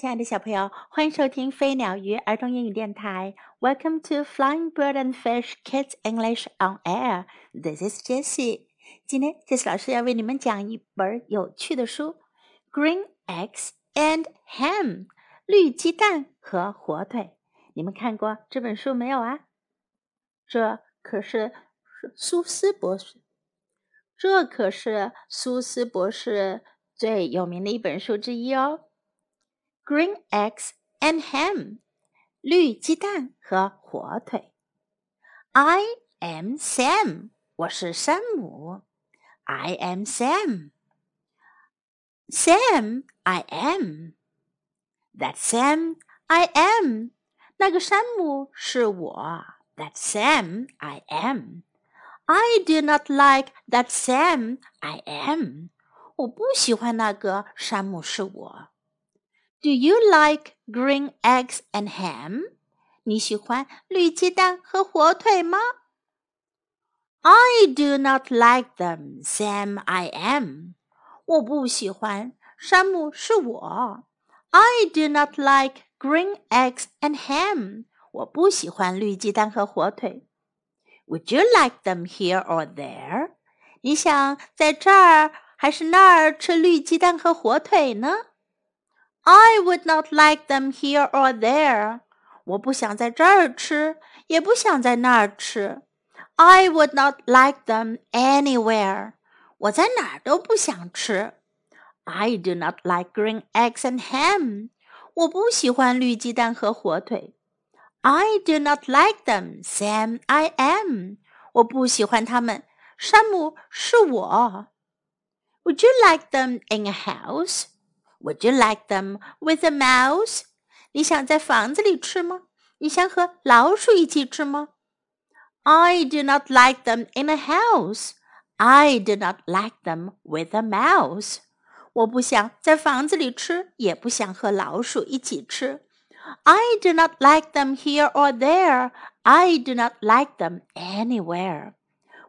亲爱的小朋友，欢迎收听飞鸟鱼儿童英语电台。Welcome to Flying Bird and Fish Kids English on Air. This is Jessie. 今天，Jessie 老师要为你们讲一本有趣的书，《Green Eggs and Ham》绿鸡蛋和火腿。你们看过这本书没有啊？这可是苏斯博士，这可是苏斯博士最有名的一本书之一哦。green eggs and ham，绿鸡蛋和火腿。I am Sam，我是山姆。I am Sam。Sam, I am. That Sam, I am. 那个山姆是我。That Sam, I am. I do not like that Sam, I am. 我不喜欢那个山姆是我。 do you like green eggs and ham? 你喜欢绿鸡蛋和火腿吗？I do not like them, Sam. I am. 我不喜欢，山姆是我。I do not like green eggs and ham. 我不喜欢绿鸡蛋和火腿。Would you like them here or there? 你想在这儿还是那儿吃绿鸡蛋和火腿呢 ？I would not like them here or there. 我不想在这儿吃，也不想在那儿吃。I would not like them anywhere. 我在哪儿都不想吃。I do not like green eggs and ham. 我不喜欢绿鸡蛋和火腿。I do not like them, Sam. I am. 我不喜欢它们。山姆是我。Would you like them in a house? Would you like them with a mouse？你想在房子里吃吗？你想和老鼠一起吃吗？I do not like them in a house. I do not like them with a mouse. 我不想在房子里吃，也不想和老鼠一起吃。I do not like them here or there. I do not like them anywhere.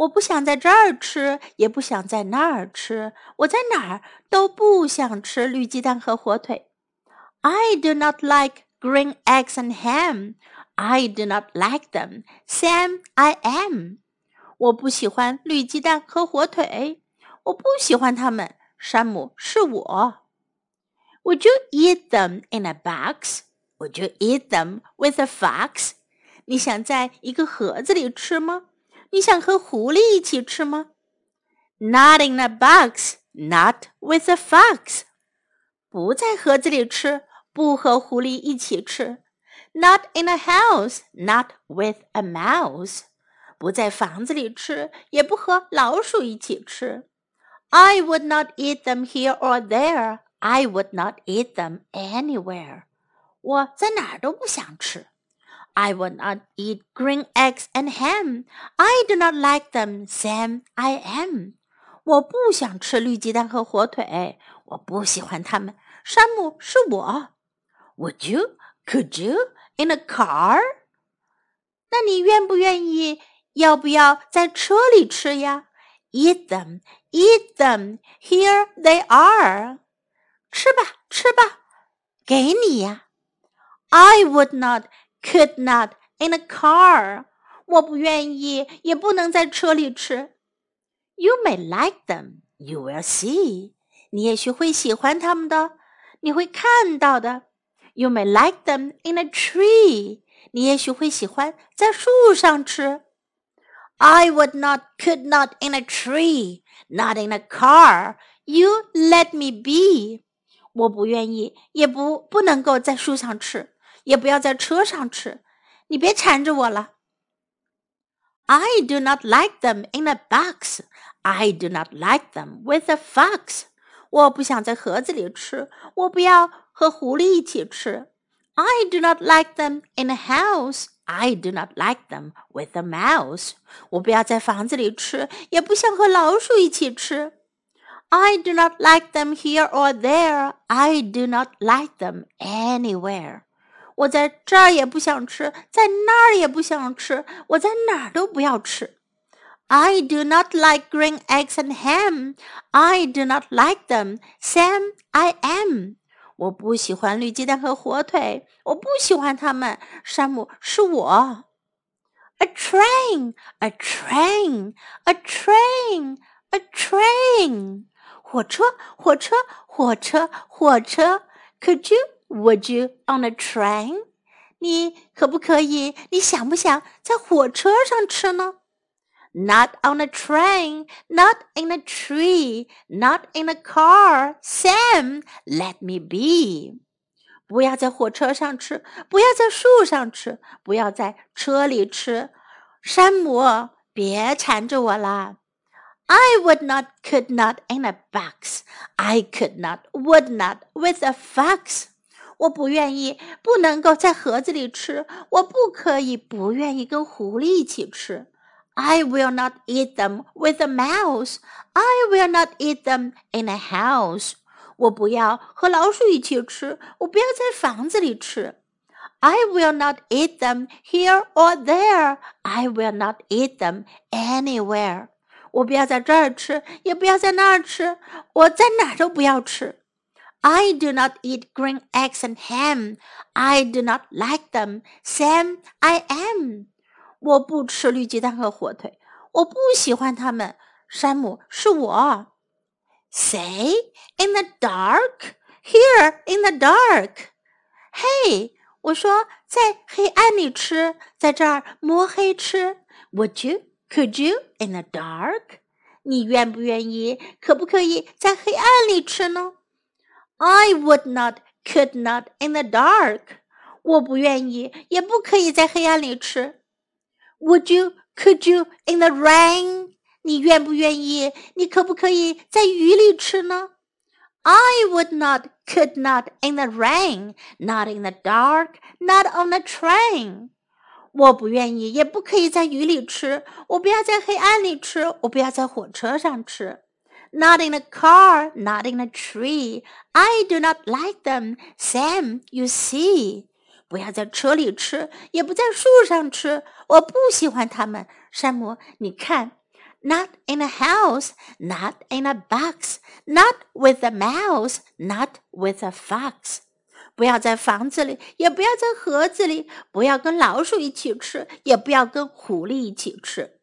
我不想在这儿吃，也不想在那儿吃。我在哪儿都不想吃绿鸡蛋和火腿。I do not like green eggs and ham. I do not like them. Sam, I am. 我不喜欢绿鸡蛋和火腿。我不喜欢它们。山姆是我。Would you eat them in a box? Would you eat them with a fox? 你想在一个盒子里吃吗？你想和狐狸一起吃吗？Not in a box, not with a fox。不在盒子里吃，不和狐狸一起吃。Not in a house, not with a mouse。不在房子里吃，也不和老鼠一起吃。I would not eat them here or there. I would not eat them anywhere. 我在哪儿都不想吃。I would not eat green eggs and ham. I do not like them, Sam. I am. 我不想吃绿鸡蛋和火腿，我不喜欢它们。山姆是我。Would you? Could you? In a car? 那你愿不愿意？要不要在车里吃呀？Eat them, eat them. Here they are. 吃吧，吃吧，给你呀。I would not could not in a car. 我不愿意，也不能在车里吃。You may like them. You will see. 你也许会喜欢它们的，你会看到的。You may like them in a tree. 你也许会喜欢在树上吃。I would not, could not in a tree, not in a car. You let me be. 我不愿意，也不不能够在树上吃。 也不要在车上吃，你别缠着我了。I do not like them in a box. I do not like them with a fox. 我不想在盒子里吃，我不要和狐狸一起吃。I do not like them in a house. I do not like them with a mouse. 我不要在房子里吃，也不想和老鼠一起吃。I do not like them here or there. I do not like them anywhere. 我在这儿也不想吃，在那儿也不想吃，我在哪儿都不要吃。I do not like green eggs and ham. I do not like them. Sam, I am. 我不喜欢绿鸡蛋和火腿，我不喜欢它们。山姆，是我。A train, a train, a train, a train. 火车，火车，火车，火车。Could you, would you on a train? 你可不可以？你想不想在火车上吃呢？Not on a train, not in a tree, not in a car. Sam, let me be. 不要在火车上吃，不要在树上吃，不要在车里吃。山姆，别缠着我啦！I would not, could not in a box. I could not, would not with a fox. 我不愿意，不能够在盒子里吃。我不可以，不愿意跟狐狸一起吃。I will not eat them with a mouse. I will not eat them in a house. 我不要和老鼠一起吃，我不要在房子里吃。I will not eat them here or there. I will not eat them anywhere. 我不要在这儿吃，也不要在那儿吃，我在哪儿都不要吃。I do not eat green eggs and ham. I do not like them. Sam, I am. 我不吃绿鸡蛋和火腿，我不喜欢它们。山姆，是我。Say in the dark, here in the dark. Hey，我说在黑暗里吃，在这儿摸黑吃。Would you? Could you in the dark? 你愿不愿意？可不可以在黑暗里吃呢 ？I would not, could not in the dark. 我不愿意，也不可以在黑暗里吃。Would you? Could you in the rain? 你愿不愿意？你可不可以在雨里吃呢？I would not, could not in the rain, not in the dark, not on the train. 我不愿意，也不可以在雨里吃。我不要在黑暗里吃，我不要在火车上吃。 Not in a car, not in a tree. I do not like them, Sam. You see. 不要在车里吃，也不在树上吃。我不喜欢它们。山姆，你看。not in a house, not in a box, not with a mouse, not with a fox. 不要在房子里，也不要在盒子里，不要跟老鼠一起吃，也不要跟狐狸一起吃。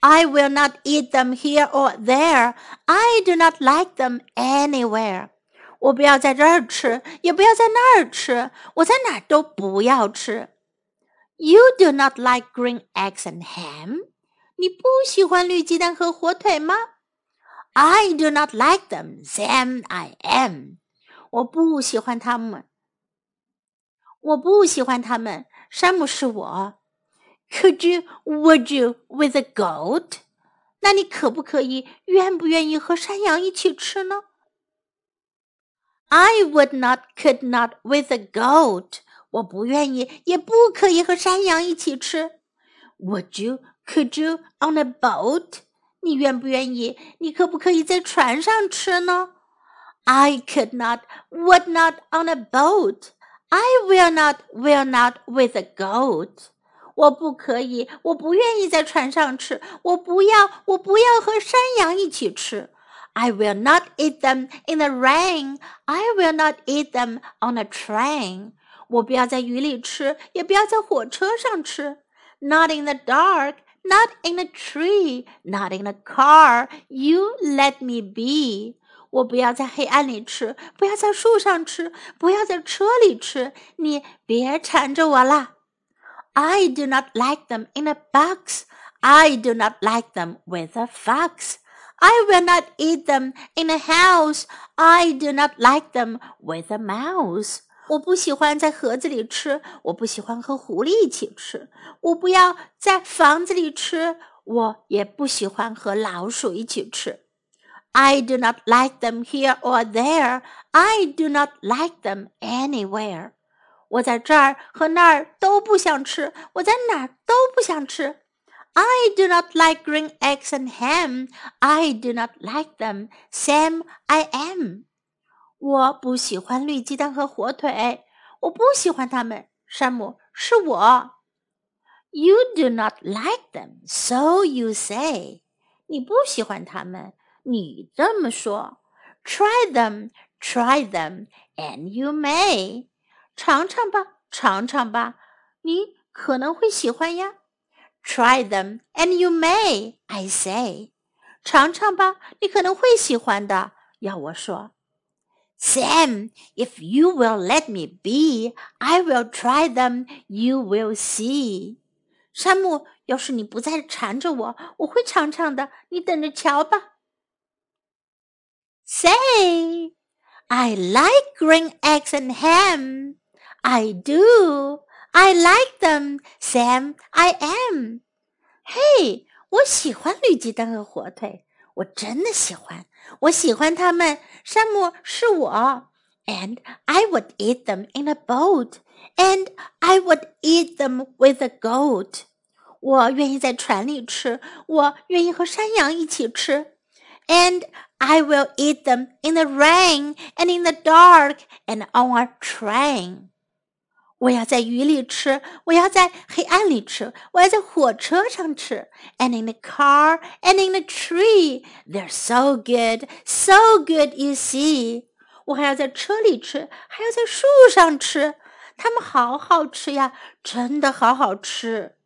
I will not eat them here or there. I do not like them anywhere. 我不要在这儿吃，也不要在那儿吃，我在哪儿都不要吃。You do not like green eggs and ham. 你不喜欢绿鸡蛋和火腿吗？I do not like them. Sam, I am. 我不喜欢它们。我不喜欢它们。山姆是我。 Could you, would you, with a goat? 那你可不可以，愿不愿意和山羊一起吃呢？I would not, could not, with a goat. 我不愿意，也不可以和山羊一起吃。Would you, could you on a boat？你愿不愿意？你可不可以在船上吃呢？I could not, would not on a boat. I will not, will not with a goat. 我不可以，我不愿意在船上吃。我不要，我不要和山羊一起吃。I will not eat them in the rain. I will not eat them on a train. 我不要在雨里吃，也不要在火车上吃。Not in the dark not in a tree, not in a car. You let me be. 我不要在黑暗里吃，不要在树上吃，不要在车里吃。你别缠着我啦。I do not like them in a box. I do not like them with a fox. I will not eat them in a house. I do not like them with a mouse. 我不喜欢在盒子里吃，我不喜欢和狐狸一起吃，我不要在房子里吃，我也不喜欢和老鼠一起吃。I do not like them here or there. I do not like them anywhere. 我在这儿和那儿都不想吃，我在哪儿都不想吃。I do not like green eggs and ham. I do not like them. Sam, I am. 我不喜欢绿鸡蛋和火腿，我不喜欢它们。山姆，是我。You do not like them, so you say. 你不喜欢它们，你这么说。Try them, Try them, and you may. 尝尝吧，尝尝吧，你可能会喜欢呀。Try them, and you may. I say. 尝尝吧，你可能会喜欢的。要我说。Sam, if you will let me be, I will try them. You will see. 山姆，要是你不再缠着我，我会尝尝的。你等着瞧吧。Say, I like green eggs and ham. I do. I like them, Sam. I am. 嘿，我喜欢绿鸡蛋和火腿，我真的喜欢。我喜欢它们，山姆是我。And I would eat them in a boat, and I would eat them with a goat. 我愿意在船里吃，我愿意和山羊一起吃。And I will eat them in the rain and in the dark and on a train. 我要在雨里吃，我要在黑暗里吃，我要在火车上吃，and in the car and in the tree. They're so good, so good, you see. 我还要在车里吃，还要在树上吃，它们好好吃呀，真的好好吃。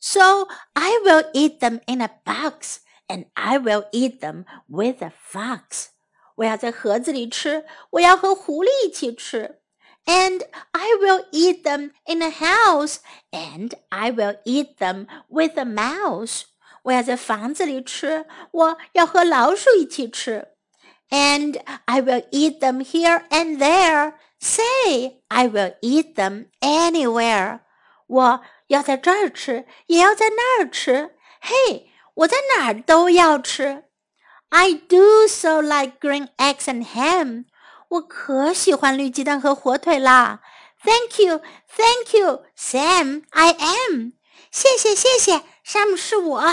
So I will eat them in a box, and I will eat them with a fox. 我要在盒子里吃，我要和狐狸一起吃。 and I will eat them in a house, and I will eat them with a mouse. 我要在房子里吃，我要和老鼠一起吃。And I will eat them here and there. Say, I will eat them anywhere. 我要在这儿吃，也要在那儿吃。嘿，我在哪儿都要吃。I do so like green eggs and ham. 我可喜欢绿鸡蛋和火腿啦！Thank you, Thank you, Sam. I am. 谢谢谢谢，Sam 是我。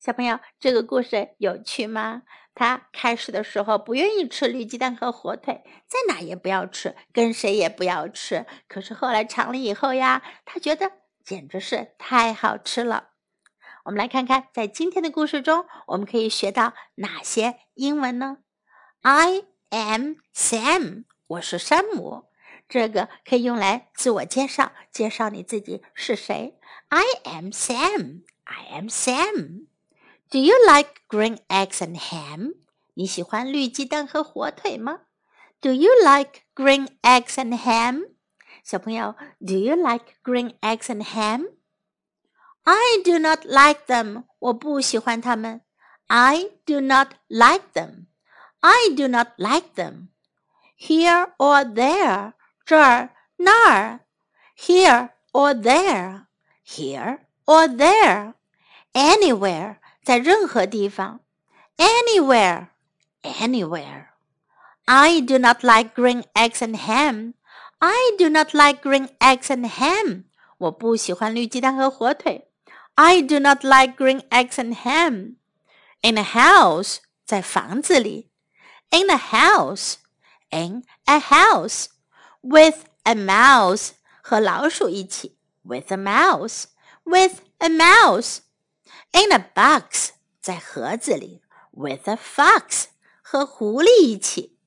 小朋友，这个故事有趣吗？他开始的时候不愿意吃绿鸡蛋和火腿，在哪也不要吃，跟谁也不要吃。可是后来尝了以后呀，他觉得简直是太好吃了。我们来看看，在今天的故事中，我们可以学到哪些英文呢 ？I am Sam，我是山姆。这个可以用来自我介绍，介绍你自己是谁。I am Sam. I am Sam. Do you like green eggs and ham？你喜欢绿鸡蛋和火腿吗？Do you like green eggs and ham？小朋友，Do you like green eggs and ham？I do not like them。我不喜欢它们。I do not like them。 I do not like them. Here or there, 这儿那儿，here or there, here or there, anywhere 在任何地方，anywhere, anywhere. I do not like green eggs and ham. I do not like green eggs and ham. 我不喜欢绿鸡蛋和火腿。I do not like green eggs and ham. In a house，在房子里。 in a house, in a house, with a mouse 和老鼠一起，with a mouse, with a mouse, in a box 在盒子里，with a fox 和狐狸一起，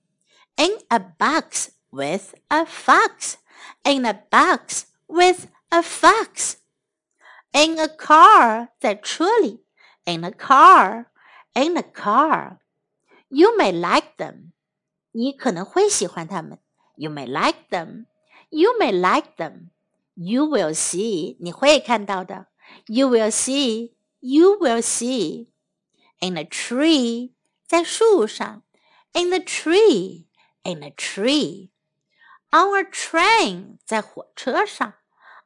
in a box with a fox, in a box with a fox, in a car 在车里，in a car, in a car. You may like them. 你可能会喜欢它们。You may like them. You may like them. You will see. 你会看到的。You will see. You will see. In a tree. 在树上。In a tree. In a tree. On a train. 在火车上。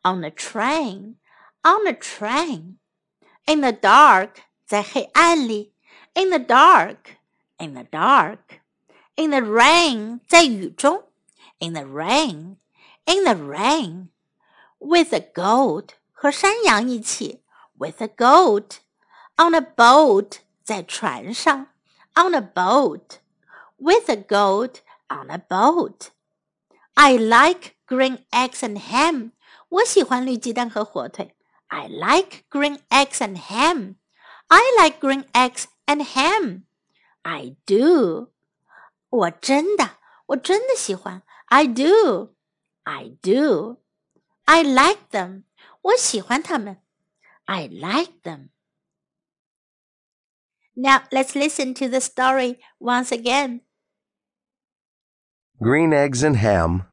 On a train. On a train. In the dark. 在黑暗里。In the dark in the dark, in the rain，在雨中，in the rain, in the rain, with a goat 和山羊一起，with a goat, on a boat 在船上，on a boat, with a goat on a boat. I like green eggs and ham. 我喜欢绿鸡蛋和火腿。I like green eggs and ham. I like green eggs and ham. I do. 我真的，我真的喜欢。I do, I do. I like them. 我喜欢它们。I like them. Now let's listen to the story once again. Green eggs and ham.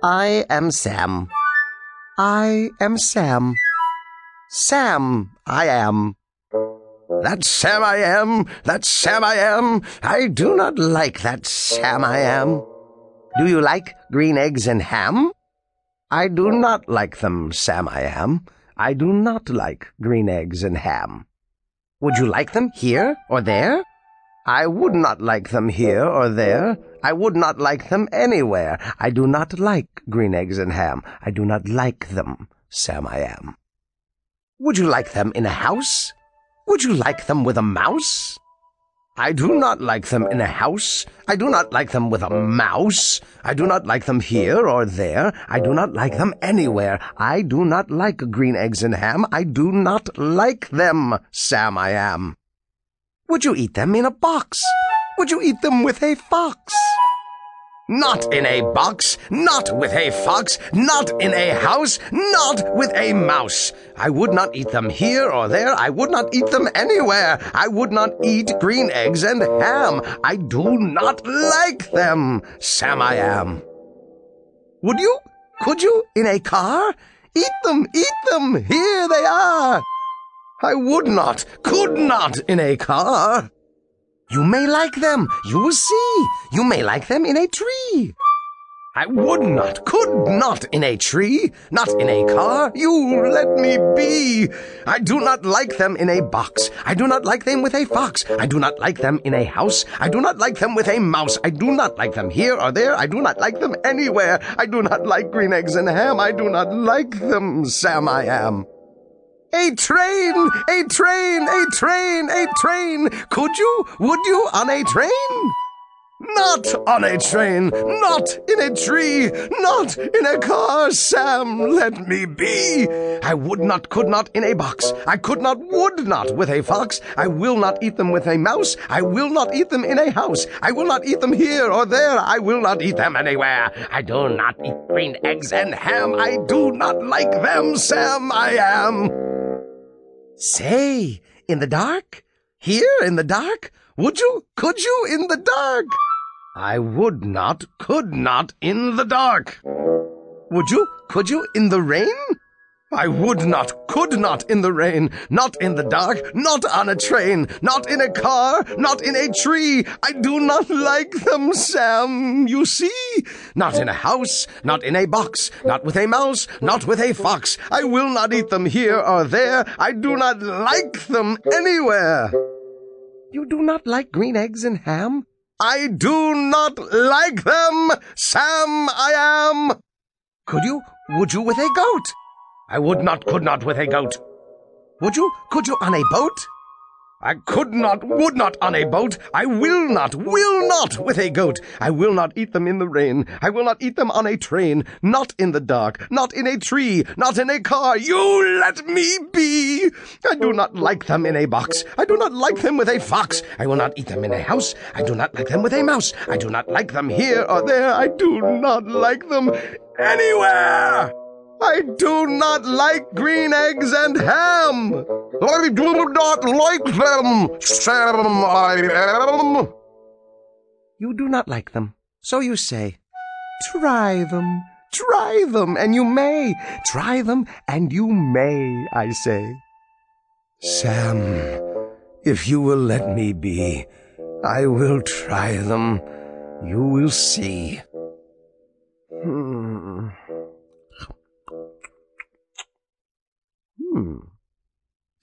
I am Sam. I am Sam. Sam, I am. That Sam I am, that Sam I am. I do not like that Sam I am. Do you like green eggs and ham? I do not like them, Sam I am. I do not like green eggs and ham. Would you like them here or there? I would not like them here or there. I would not like them anywhere. I do not like green eggs and ham. I do not like them, Sam I am. Would you like them in a house? Would you like them with a mouse? I do not like them in a house. I do not like them with a mouse. I do not like them here or there. I do not like them anywhere. I do not like green eggs and ham. I do not like them, Sam I am. Would you eat them in a box? Would you eat them with a fox? Not in a box, not with a fox, not in a house, not with a mouse. I would not eat them here or there. I would not eat them anywhere. I would not eat green eggs and ham. I do not like them, Sam I am. Would you? Could you? In a car? Eat them, eat them. Here they are. I would not, could not in a car. You may like them. You will see. You may like them in a tree. I would not, could not in a tree, not in a car. You let me be. I do not like them in a box. I do not like them with a fox. I do not like them in a house. I do not like them with a mouse. I do not like them here or there. I do not like them anywhere. I do not like green eggs and ham. I do not like them, Sam I am. A train! A train! A train! A train! Could you? Would you on a train? Not on a train, not in a tree, not in a car, Sam, let me be. I would not, could not in a box. I could not, would not with a fox. I will not eat them with a mouse. I will not eat them in a house. I will not eat them here or there. I will not eat them anywhere. I do not eat green eggs and ham. I do not like them, Sam, I am. Say, in the dark? Here in the dark? Would you? Could you in the dark? I would not, could not in the dark. Would you? Could you in the rain? I would not, could not in the rain, not in the dark, not on a train, not in a car, not in a tree. I do not like them, Sam, you see. Not in a house, not in a box, not with a mouse, not with a fox. I will not eat them here or there. I do not like them anywhere. You do not like green eggs and ham? I do not like them, Sam I am. Could you, would you with a goat? I would not, could not with a goat. Would you? Could you on a boat? I could not, would not on a boat. I will not, will not with a goat. I will not eat them in the rain. I will not eat them on a train. Not in the dark. Not in a tree. Not in a car. You let me be. I do not like them in a box. I do not like them with a fox. I will not eat them in a house. I do not like them with a mouse. I do not like them here or there. I do not like them anywhere. I do not like green eggs and ham. I do not like them, Sam I am. You do not like them, so you say. Try them, try them, and you may. Try them, and you may, I say. Sam, if you will let me be, I will try them. You will see. Hmm.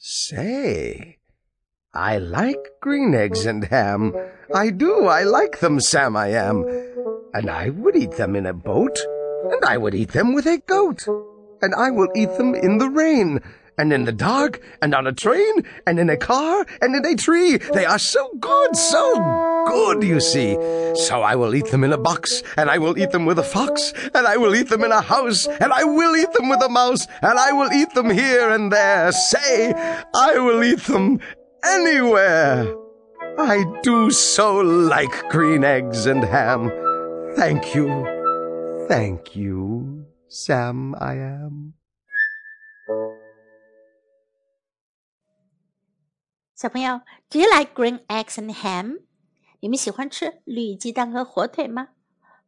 Say, I like green eggs and ham. I do, I like them, Sam, I am. And I would eat them in a boat, and I would eat them with a goat, and I will eat them in the rain, and in the dark, and on a train, and in a car, and in a tree. They are so good, so good, you see. So I will eat them in a box, and I will eat them with a fox, and I will eat them in a house, and I will eat them with a mouse, and I will eat them here and there. Say, I will eat them anywhere. I do so like green eggs and ham. Thank you, thank you, Sam I am. 小朋友，Do you like green eggs and ham？你们喜欢吃绿鸡蛋和火腿吗？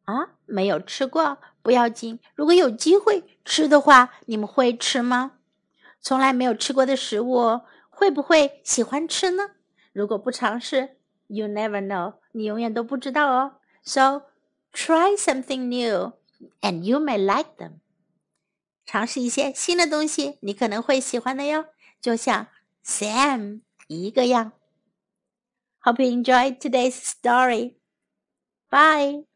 啊，没有吃过不要紧，如果有机会吃的话，你们会吃吗？从来没有吃过的食物，会不会喜欢吃呢？如果不尝试，you never know，你永远都不知道哦。So try something new and you may like them。尝试一些新的东西，你可能会喜欢的哟。就像 Sam。一个样。Hope you enjoyed today's story. Bye.